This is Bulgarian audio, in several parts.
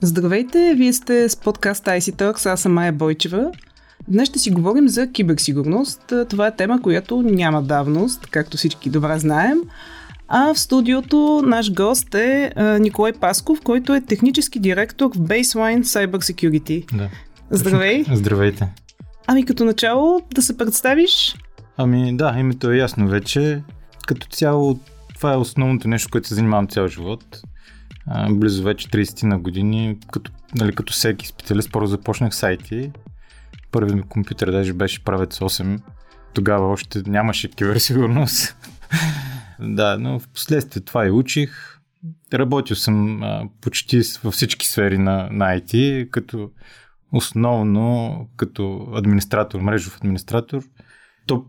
Здравейте, вие сте с подкаст IC Talks, аз съм Майя Бойчева. Днес ще си говорим за киберсигурност. Това е тема, която няма давност, както всички добре знаем. А в студиото наш гост е Николай Пасков, който е технически директор в Baseline Cyber Security. Да. Здравей! Здравейте! Ами като начало да се представиш? Ами да, името е ясно вече. Като цяло това е основното нещо, което се занимавам цял живот близо вече 30 на години, като, нали, като всеки специалист, първо започнах сайти. Първият ми компютър даже беше правец 8. Тогава още нямаше киберсигурност. да, но в последствие това и учих. Работил съм а, почти във всички сфери на, на IT, като основно като администратор, мрежов администратор. То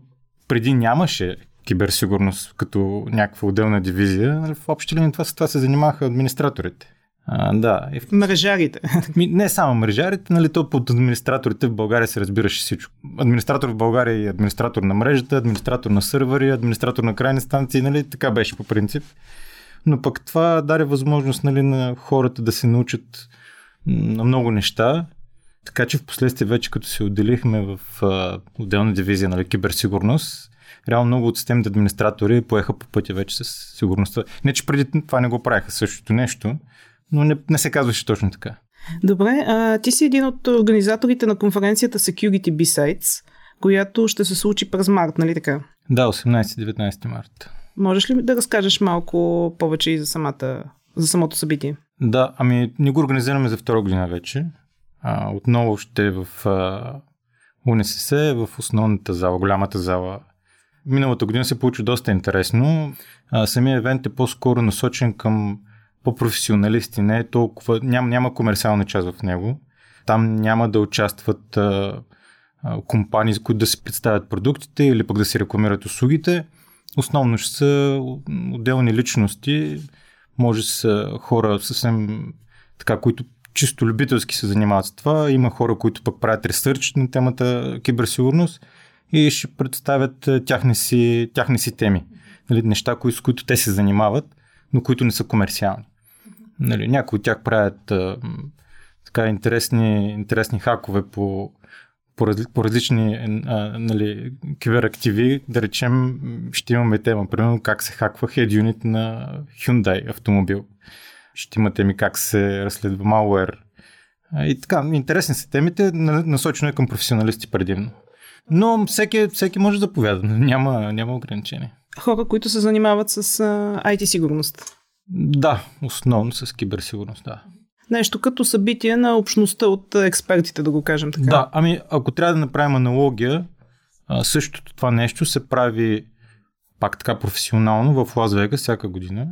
преди нямаше киберсигурност като някаква отделна дивизия. Нали, в общи линии това, това се занимаваха администраторите. А, да. И в... Мрежарите. Не само мрежарите, нали, то под администраторите в България се разбираше всичко. Администратор в България е администратор на мрежата, администратор на сървъри, администратор на крайни станции, нали, така беше по принцип. Но пък това даде възможност нали, на хората да се научат на много неща. Така че в последствие вече като се отделихме в а, отделна дивизия нали, киберсигурност, реално много от системните администратори поеха по пътя вече с сигурността. Не, че преди това не го правеха същото нещо, но не, не се казваше точно така. Добре, а, ти си един от организаторите на конференцията Security B-Sites, която ще се случи през март, нали така? Да, 18-19 март. Можеш ли да разкажеш малко повече и за, самата, за самото събитие? Да, ами ние го организираме за втора година вече. А, отново ще е в а, УНСС, в основната зала, голямата зала Миналата година се получи доста интересно. А, самия евент е по-скоро насочен към по-професионалисти, не е толкова, няма, няма комерциална част в него. Там няма да участват а, а, компании, които да си представят продуктите или пък да си рекламират услугите. Основно ще са отделни личности, може са хора съвсем така, които чисто любителски се занимават с това. Има хора, които пък правят ресърч на темата киберсигурност и ще представят е, тяхни си, тяхни си теми. Нали, неща, кои, с които те се занимават, но които не са комерциални. Нали, някои от тях правят а, така интересни, интересни хакове по, по, разли, по различни а, нали, киберактиви. Да речем, ще имаме тема, примерно как се хаква head unit на Hyundai автомобил. Ще има теми как се разследва malware. И така, интересни са темите, насочено е към професионалисти предимно. Но всеки, всеки може да повяда. Няма, няма ограничение. Хора, които се занимават с IT сигурност. Да, основно с киберсигурност, да. Нещо като събитие на общността от експертите, да го кажем така. Да, ами ако трябва да направим аналогия, същото това нещо се прави пак така професионално в Лас Вегас всяка година.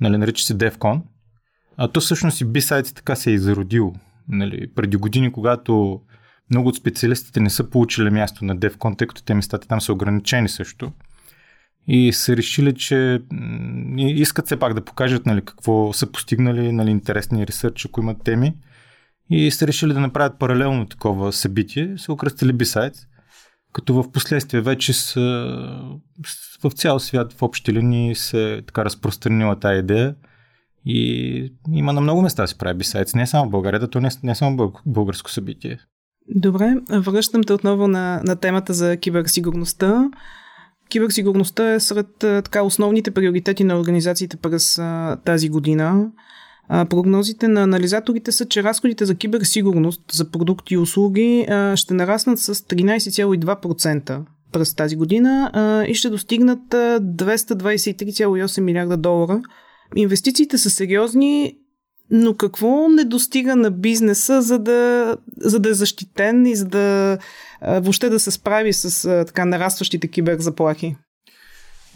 Нали, нарича се DevCon. А то всъщност и B-Sites така се е изродил. Нали, преди години, когато много от специалистите не са получили място на DevCon, тъй като те местата там са ограничени също. И са решили, че искат все пак да покажат нали, какво са постигнали, нали, интересни ресърчи, ако имат теми. И са решили да направят паралелно такова събитие, са окръстили Besides, като в последствие вече са, в цял свят в общи линии се така разпространила тази идея. И има на много места се прави Besides, не само в България, да то не, не само българско събитие. Добре, връщам те отново на, на темата за киберсигурността. Киберсигурността е сред така основните приоритети на организациите през а, тази година. А, прогнозите на анализаторите са, че разходите за киберсигурност за продукти и услуги а, ще нараснат с 13,2% през тази година а, и ще достигнат 223,8 милиарда долара. Инвестициите са сериозни но какво не достига на бизнеса, за да, за да е защитен и за да въобще да се справи с така нарастващите киберзаплахи?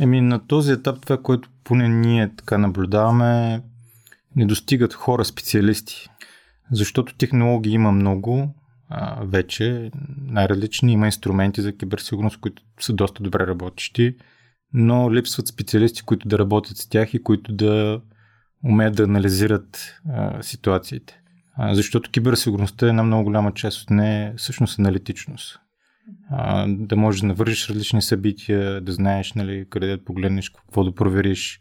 Еми на този етап това, което поне ние така наблюдаваме, не достигат хора специалисти. Защото технологии има много а, вече, най-различни. Има инструменти за киберсигурност, които са доста добре работещи, но липсват специалисти, които да работят с тях и които да умеят да анализират а, ситуациите. А, защото киберсигурността е една много голяма част от нея всъщност аналитичност. А, да можеш да навържиш различни събития, да знаеш нали, къде да погледнеш, какво да провериш.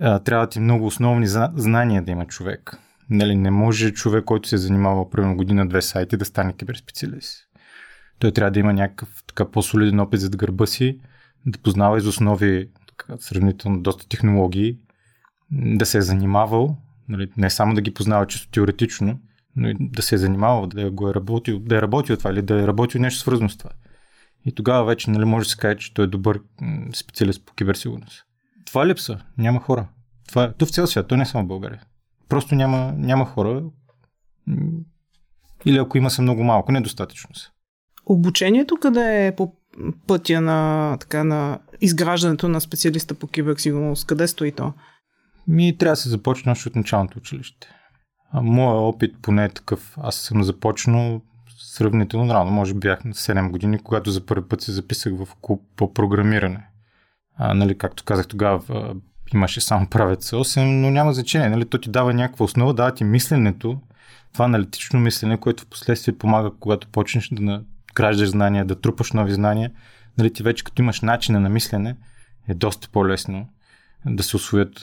А, трябва ти много основни знания да има човек. Нали, не може човек, който се е занимавал примерно година-две сайти, да стане киберспециалист. Той трябва да има някакъв така по-солиден опит зад гърба си, да познава из основи така, сравнително доста технологии, да се е занимавал, нали, не само да ги познава чисто теоретично, но и да се е занимавал, да, го е работил, да е работил това или да е работил нещо свързано с това. И тогава вече нали, може да се каже, че той е добър специалист по киберсигурност. Това липса. Няма хора. Това е, то в цял свят, то не е само в България. Просто няма, няма хора. Или ако има са много малко, недостатъчно са. Обучението къде е по пътя на, така, на изграждането на специалиста по киберсигурност? Къде стои то? Ми трябва да се започне още от началното училище. Моя опит поне е такъв. Аз съм започнал сравнително рано. Може би бях на 7 години, когато за първи път се записах в клуб по програмиране. А, нали, както казах тогава, имаше само правец 8, но няма значение. Нали, то ти дава някаква основа, дава ти мисленето, това аналитично мислене, което в последствие помага, когато почнеш да граждаш знания, да трупаш нови знания. Нали, ти вече като имаш начина на мислене, е доста по-лесно да се освоят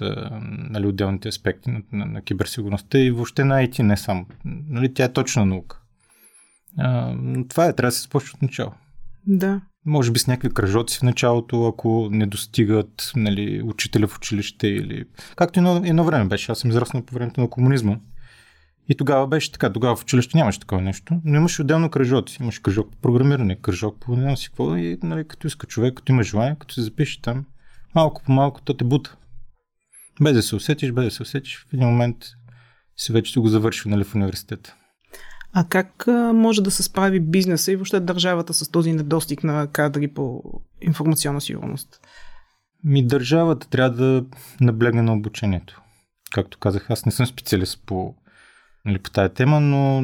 нали, отделните аспекти на, на, на киберсигурността и въобще на IT, не само. Нали, тя е точна наука. А, но това е, трябва да се започне от начало. Да. Може би с някакви кръжоци в началото, ако не достигат нали, учителя в училище или... Както едно, едно време беше. Аз съм израснал по времето на комунизма. И тогава беше така. Тогава в училище нямаше такова нещо, но имаше отделно кръжоци. Имаше кръжок по програмиране, кръжок по не знам си какво. И нали, като иска човек, като има желание, като се запише там, малко по малко, то те бута. Без да се усетиш, без да се усетиш, в един момент си вече си го завършил нали, в университета. А как може да се справи бизнеса и въобще държавата с този недостиг на кадри по информационна сигурност? Ми държавата трябва да наблегне на обучението. Както казах, аз не съм специалист по, нали, по тая тема, но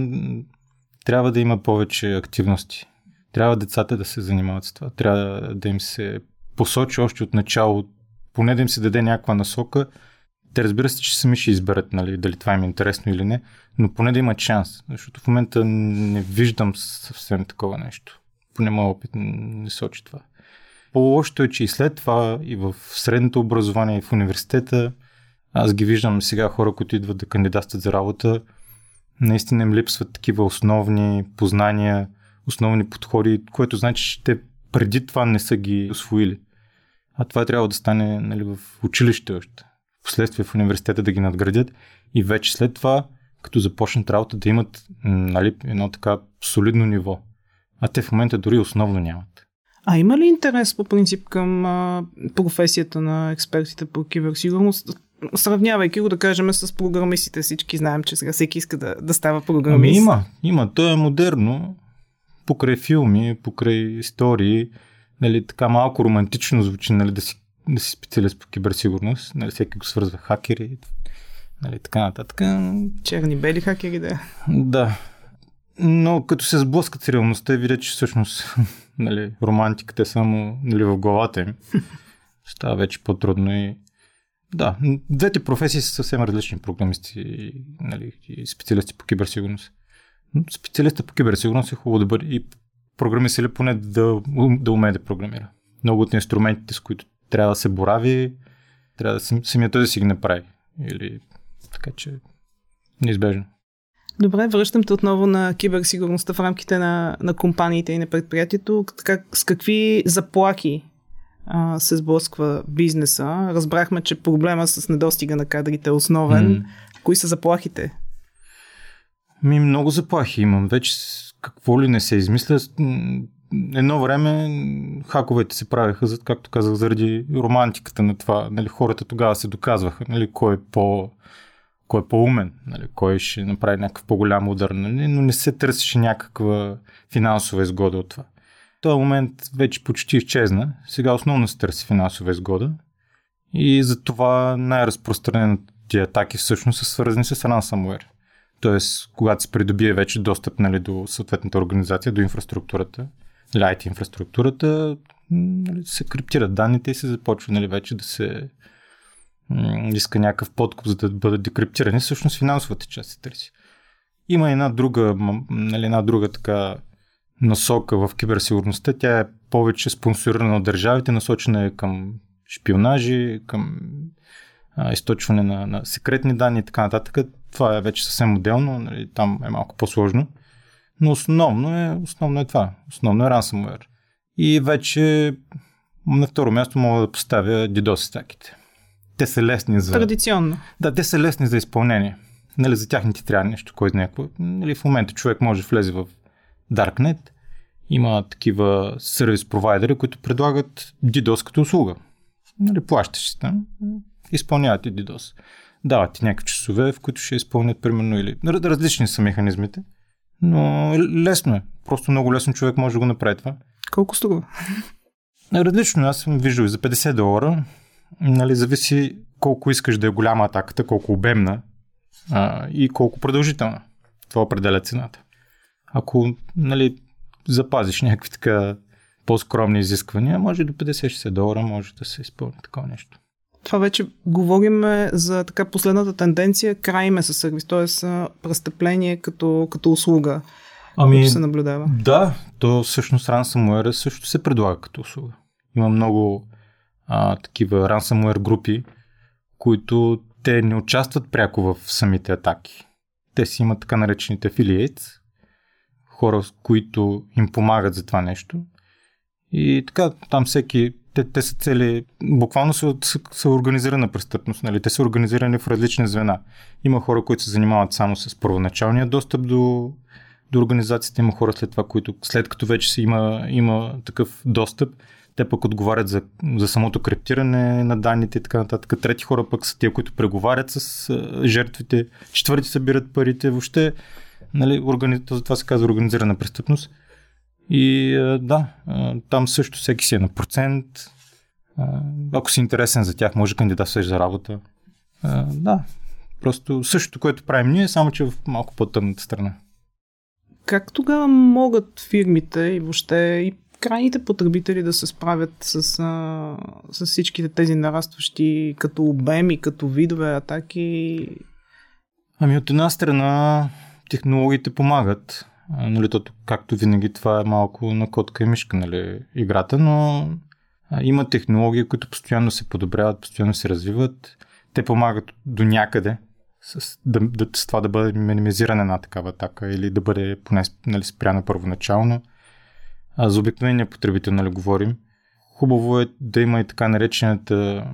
трябва да има повече активности. Трябва децата да се занимават с това. Трябва да им се посочи още от начало, поне да им се даде някаква насока. Те разбира се, че сами ще изберат нали, дали това им е интересно или не, но поне да имат шанс, защото в момента не виждам съвсем такова нещо. Поне моят опит не сочи това. По-лошото е, че и след това, и в средното образование, и в университета, аз ги виждам сега хора, които идват да кандидатстват за работа, наистина им липсват такива основни познания, основни подходи, което значи, че те преди това не са ги освоили. А това трябва да стане нали, в училище още. Впоследствие в университета да ги надградят и вече след това, като започнат работа, да имат нали, едно така солидно ниво. А те в момента дори основно нямат. А има ли интерес по принцип към а, професията на експертите по киберсигурност? Сравнявайки го, да кажем, с програмистите, всички знаем, че сега всеки иска да, да става програмист. Ами има, има. То е модерно. Покрай филми, покрай истории нали, така малко романтично звучи, нали, да си, да си специалист по киберсигурност, нали, всеки го свързва хакери, нали, така нататък. Черни, бели хакери, да. Да. Но като се сблъскат с реалността, видя, че всъщност нали, романтиката е само нали, в главата им. Става вече по-трудно и да, двете професии са съвсем различни програмисти нали, и специалисти по киберсигурност. Специалиста по киберсигурност е хубаво да бъде и програмист или поне да, да умее да програмира. Много от инструментите, с които трябва да се борави, трябва да самия той да си ги направи. Или така че неизбежно. Добре, връщам те отново на киберсигурността в рамките на, на компаниите и на предприятието. Как, с какви заплахи а, се сблъсква бизнеса? Разбрахме, че проблема с недостига на кадрите е основен. Mm. Кои са заплахите? Ми много заплахи имам. Вече какво ли не се измисля. Едно време хаковете се правеха, както казах, заради романтиката на това. Нали, хората тогава се доказваха нали, кой е по кой е по-умен, нали, кой ще направи някакъв по-голям удар, нали, но не се търсеше някаква финансова изгода от това. В този момент вече почти изчезна. Сега основно се търси финансова изгода и затова най-разпространените атаки всъщност са свързани с ransomware. Тоест, когато се придобие вече достъп нали, до съответната организация, до инфраструктурата, или инфраструктурата, нали, се криптират данните и се започва нали, вече да се иска някакъв подкуп, за да бъдат декриптирани. Всъщност финансовата част се търси. Има една друга, нали, една друга така насока в киберсигурността. Тя е повече спонсорирана от държавите, насочена е към шпионажи, към а, източване на, на секретни данни и така нататък. това е вече съвсем отделно, нали, там е малко по-сложно. Но основно е, основно е това. Основно е ransomware. И вече на второ място мога да поставя DDoS стаките. Те са лесни за... Традиционно. Да, те са лесни за изпълнение. Нали, за тях не ти трябва нещо, кой знае какво. Нали, в момента човек може да влезе в Darknet, има такива сервис провайдери, които предлагат DDoS като услуга. Нали, плащаш си там, изпълняват и DDoS. Дават ти някакви часове, в които ще изпълнят примерно или... Различни са механизмите, но лесно е. Просто много лесно човек може да го направи това. Колко струва? Различно. Аз съм виждал и за 50 долара. Нали, зависи колко искаш да е голяма атаката, колко обемна а, и колко продължителна. Това определя цената. Ако нали, запазиш някакви така по-скромни изисквания, може до 50-60 долара може да се изпълни такова нещо. Това вече говорим за така последната тенденция край със сервис, т.е. престъпление като, като услуга, ами, се наблюдава. Да, то всъщност ransomware също се предлага като услуга. Има много а, такива ransomware групи, които те не участват пряко в самите атаки. Те си имат така наречените affiliates, хора, които им помагат за това нещо. И така, там всеки, те, те са цели, буквално са, са, организирана престъпност, нали? те са организирани в различни звена. Има хора, които се занимават само с първоначалния достъп до, до организацията, има хора след това, които след като вече си има, има такъв достъп, те пък отговарят за, за самото криптиране на данните и така нататък. Трети хора пък са тия, които преговарят с жертвите. Четвърти събират парите. Въобще, нали, органи... това се казва организирана престъпност. И да, там също всеки си е на процент. Ако си интересен за тях, може кандидатстваш за работа. Да, просто същото, което правим ние, само че в малко по-тъмната страна. Как тогава могат фирмите и въобще и крайните потребители да се справят с, а, с всичките тези нарастващи като обеми, като видове атаки? Ами от една страна технологиите помагат. Нали, тото, както винаги това е малко на котка и мишка нали, играта, но има технологии, които постоянно се подобряват, постоянно се развиват. Те помагат до някъде с, да, да, с това да бъде минимизирана една такава атака или да бъде поне нали, спряна първоначално. А за обикновения потребител, нали, говорим. Хубаво е да има и така наречената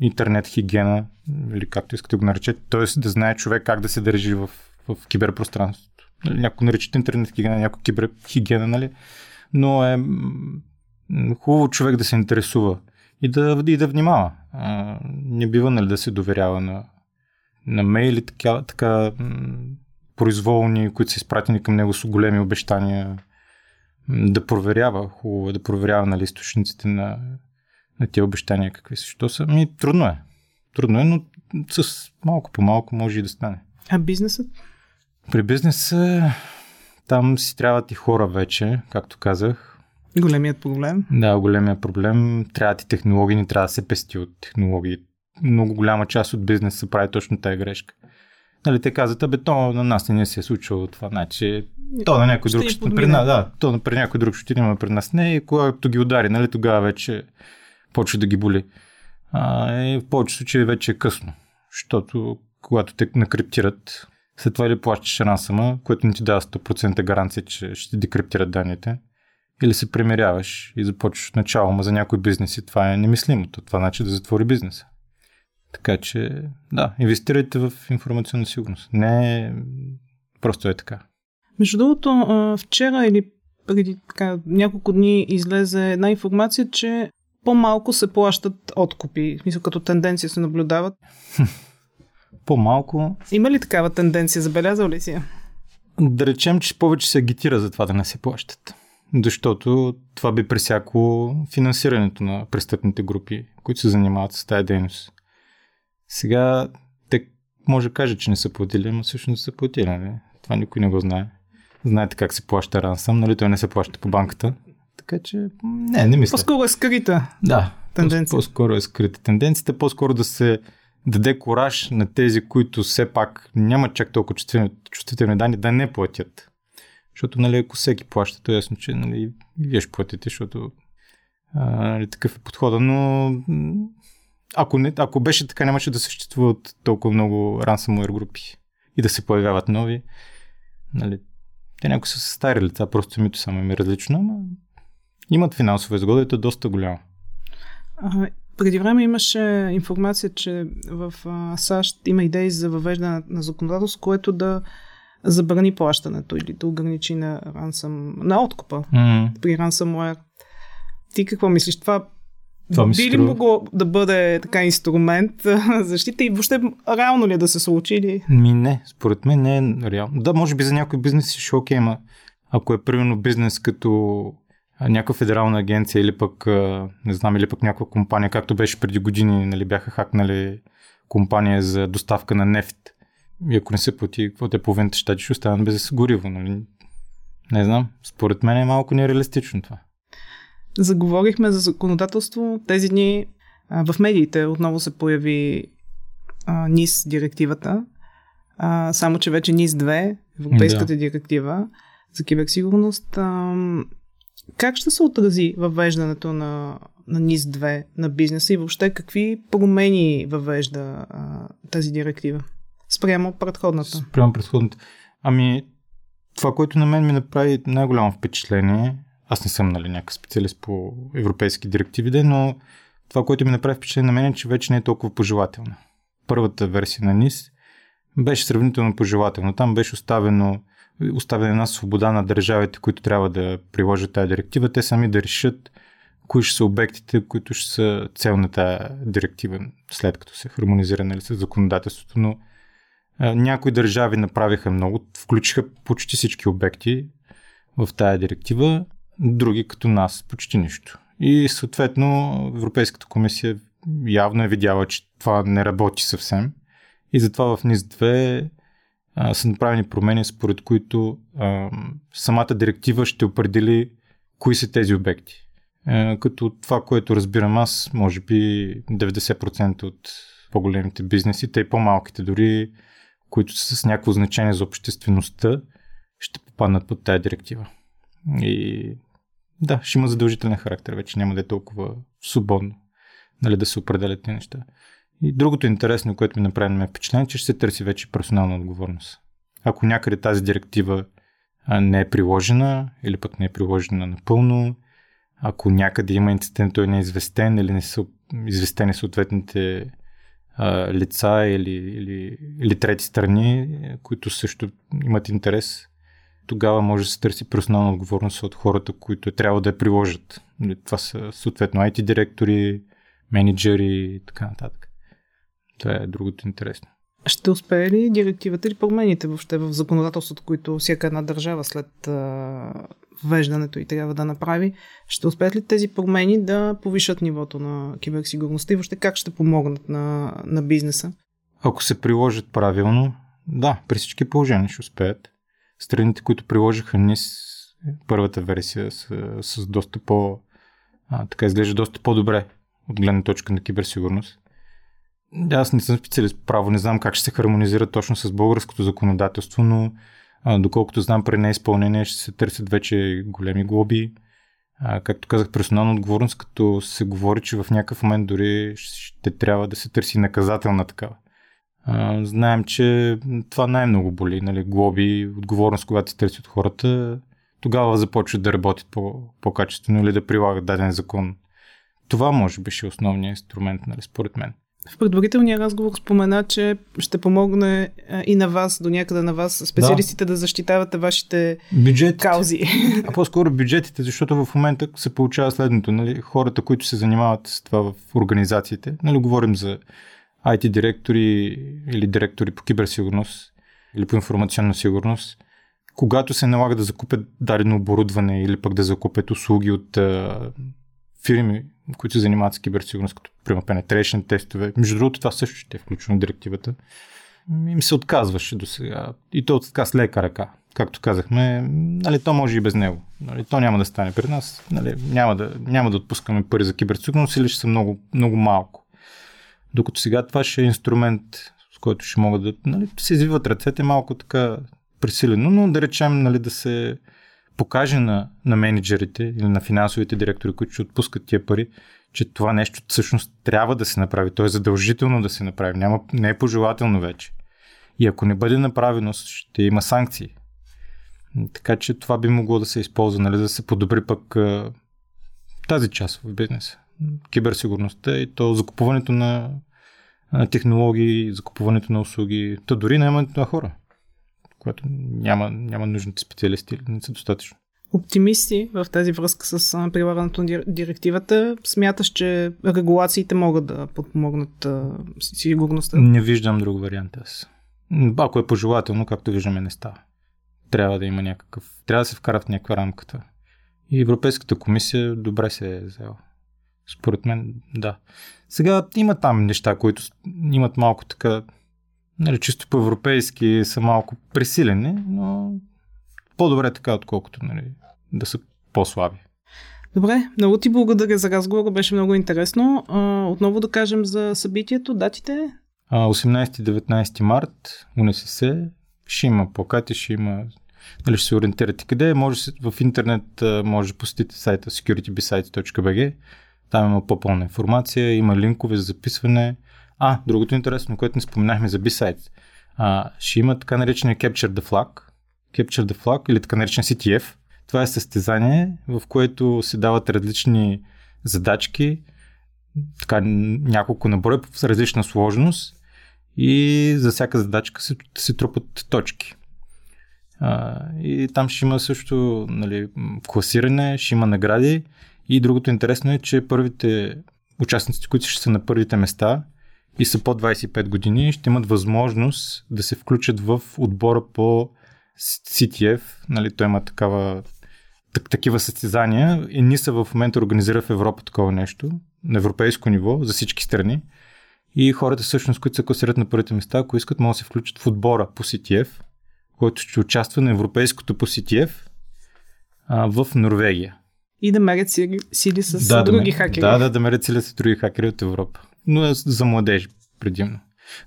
интернет хигиена, или както искате го наречете, т.е. да знае човек как да се държи в, в киберпространството. Нали, някой наричат интернет хигиена, някой киберхигиена, нали? Но е хубаво човек да се интересува и да, и да внимава. А, не бива нали, да се доверява на, на мейли, така, така произволни, които са изпратени към него с големи обещания да проверява, хубаво е да проверява нали, източниците на, на тези обещания какви са. Що са? Ми, трудно е. Трудно е, но с малко по малко може и да стане. А бизнесът? При бизнеса там си трябват и хора вече, както казах. Големият проблем? Да, големият проблем. Трябва и технологии, не трябва да се пести от технологии. Много голяма част от бизнеса прави точно тази грешка. Нали, те казват, абе, то на нас не се е случило това. Значи, то на някой друг ще, при нас, да, то при някой друг ще има при нас не и когато ги удари, нали, тогава вече почва да ги боли. А, и в повечето случаи вече е късно, защото когато те накриптират, след това или плащаш рансъма, което не ти дава 100% гаранция, че ще декриптират данните, или се премиряваш и започваш от начало, но за някои бизнеси това е немислимото. Това значи да затвори бизнеса. Така че, да, инвестирайте в информационна сигурност. Не просто е така. Между другото, вчера или преди така, няколко дни излезе една информация, че по-малко се плащат откупи. В смисъл, като тенденция се наблюдават. По-малко. Има ли такава тенденция? Забелязал ли си Да речем, че повече се агитира за това да не се плащат. Защото това би пресякло финансирането на престъпните групи, които се занимават с тази дейност. Сега те може да кажат, че не са платили, но всъщност са платили. Не? Това никой не го знае. Знаете как се плаща рансъм, нали той не се плаща по банката. Така че, не, не мисля. По-скоро е скрита. Да, тенденция. По-скоро е скрита тенденцията. По-скоро да се даде кораж на тези, които все пак нямат чак толкова чувствителни, чувствителни данни, да не платят. Защото, нали, ако всеки плаща, то е ясно, че нали, вие ще платите, защото а, нали, такъв е подхода, но ако, не, ако беше така, нямаше да съществуват толкова много ransomware групи и да се появяват нови. Нали, те някои са стари лица, просто името само им е различно, но имат финансова изгода и е доста голямо. Преди време имаше информация, че в а, САЩ има идеи за въвеждане на законодателство, което да забрани плащането или да ограничи на, рансъм, на откупа mm-hmm. при ransomware. Ти какво мислиш? Това това ми Би ли могло да бъде така инструмент за защита и въобще реално ли е да се случи? Или? Ми не, според мен не е реално. Да, може би за някой бизнес ще окей, ма ако е примерно бизнес като някаква федерална агенция или пък, не знам, или пък някаква компания, както беше преди години, нали, бяха хакнали компания за доставка на нефт. И ако не се плати, какво те половината щати ще останат без гориво, нали? Не знам, според мен е малко нереалистично това. Заговорихме за законодателство. Тези дни в медиите отново се появи а, НИС директивата, а, само че вече НИС 2, Европейската да. директива за киберсигурност. А, как ще се отрази въвеждането на, на НИС 2 на бизнеса и въобще какви промени въвежда а, тази директива спрямо предходната? Спрямо предходната. Ами, това, което на мен ми направи най-голямо впечатление аз не съм нали, някакъв специалист по европейски директиви, но това, което ми направи впечатление на мен е, че вече не е толкова пожелателна. Първата версия на НИС беше сравнително пожелателна. Там беше оставено, оставена една свобода на държавите, които трябва да приложат тази директива. Те сами да решат кои ще са обектите, които ще са цел на тази директива, след като се хармонизира нали, с законодателството. Но а, някои държави направиха много, включиха почти всички обекти в тази директива други като нас почти нищо. И съответно Европейската комисия явно е видяла, че това не работи съвсем. И затова в НИС-2 са направени промени, според които а, самата директива ще определи кои са тези обекти. А, като това, което разбирам аз, може би 90% от по-големите бизнеси, те и по-малките дори, които са с някакво значение за обществеността, ще попаднат под тази директива. И да, ще има задължителен характер, вече няма да е толкова свободно нали, да се определят тези неща. И другото интересно, което ми направи на впечатление, че ще се търси вече персонална отговорност. Ако някъде тази директива не е приложена или пък не е приложена напълно, ако някъде има инцидент, той не е известен или не са известени съответните а, лица или, или, или трети страни, които също имат интерес тогава може да се търси персонална отговорност от хората, които трябва да я приложат. Нали, това са съответно IT директори, менеджери и така нататък. Това е другото интересно. Ще успее ли директивата или промените въобще в законодателството, които всяка една държава след а, ввеждането и трябва да направи, ще успеят ли тези промени да повишат нивото на киберсигурността и въобще как ще помогнат на, на бизнеса? Ако се приложат правилно, да, при всички положения ще успеят страните, които приложиха НИС, първата версия с, с доста по... А, така изглежда доста по-добре от гледна точка на киберсигурност. Аз не съм специалист по право, не знам как ще се хармонизира точно с българското законодателство, но а, доколкото знам при неизпълнение ще се търсят вече големи глоби. А, както казах, персонална отговорност, като се говори, че в някакъв момент дори ще трябва да се търси наказателна такава. А, знаем, че това най-много боли, нали, глоби, отговорност, когато се търси от хората, тогава започват да работят по, по-качествено или да прилагат даден закон. Това може би ще е основният инструмент, нали, според мен. В предварителния разговор спомена, че ще помогне и на вас, до някъде на вас, специалистите да, да защитавате вашите бюджетите. каузи. А по-скоро бюджетите, защото в момента се получава следното. Нали, хората, които се занимават с това в организациите, нали, говорим за IT директори или директори по киберсигурност или по информационна сигурност, когато се налага да закупят дадено оборудване или пък да закупят услуги от фирми, които се занимават с киберсигурност, като примерно penetration тестове. Между другото, това също ще е включено в директивата. Им се отказваше до сега. И то така с лека ръка. Както казахме, нали, то може и без него. Нали, то няма да стане при нас. Нали, няма, да, няма да отпускаме пари за киберсигурност или ще са много, много малко. Докато сега това ще е инструмент, с който ще могат да нали, се извиват ръцете малко така присилено, но да речем нали, да се покаже на, на менеджерите или на финансовите директори, които ще отпускат тия пари, че това нещо всъщност трябва да се направи. То е задължително да се направи. Няма, не е пожелателно вече. И ако не бъде направено, ще има санкции. Така че това би могло да се използва, нали, да се подобри пък тази част в бизнеса. Киберсигурността и то закупуването на технологии, закупуването на услуги, то дори наемането на хора, което няма, няма нужните специалисти или не са достатъчно. Оптимисти в тази връзка с прилагането на директивата, смяташ, че регулациите могат да подпомогнат сигурността? Не виждам друг вариант аз. Ако е пожелателно, както виждаме, не става. Трябва да има някакъв. Трябва да се вкарат в някаква рамката. И Европейската комисия добре се е взела. Според мен, да. Сега има там неща, които имат малко така, нали, чисто по-европейски са малко пресилени, но по-добре така, отколкото нали, да са по-слаби. Добре, много ти благодаря за разговора, беше много интересно. А, отново да кажем за събитието, датите? 18-19 март, УНСС, ще има плакати, ще има нали, ще се ориентирате къде. Може в интернет може да посетите сайта securitybsites.bg. Там има по-пълна информация, има линкове за записване. А, другото интересно, което не споменахме за B-Sites. А, ще има така наречения Capture the Flag. Capture the Flag или така наречен CTF. Това е състезание, в което се дават различни задачки, така няколко наброя с различна сложност и за всяка задачка се, се трупат точки. А, и там ще има също нали, класиране, ще има награди и другото интересно е, че първите участници, които ще са на първите места и са по 25 години, ще имат възможност да се включат в отбора по CTF. Нали, той има такава, так, такива състезания. И НИСА в момента организира в Европа такова нещо на европейско ниво за всички страни. И хората всъщност, които се класират на първите места, ако искат, могат да се включат в отбора по CTF, който ще участва на европейското по CTF а, в Норвегия. И да мерят сили, сили с да, други да, хакери. Да, да, да мерят сили с други хакери от Европа. Но е за младежи предимно.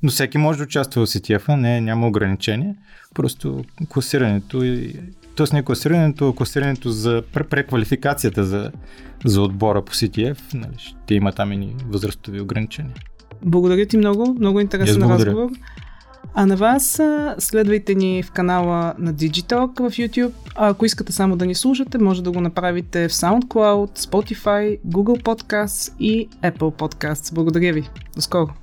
Но всеки може да участва в CTF, не, няма ограничение. Просто класирането и Тоест не класирането, а класирането за преквалификацията за, за отбора по CTF, нали, ще има там и възрастови ограничения. Благодаря ти много, много интересен разговор. А на вас следвайте ни в канала на Digitalk в YouTube. А ако искате само да ни слушате, може да го направите в SoundCloud, Spotify, Google Podcasts и Apple Podcasts. Благодаря ви. До скоро!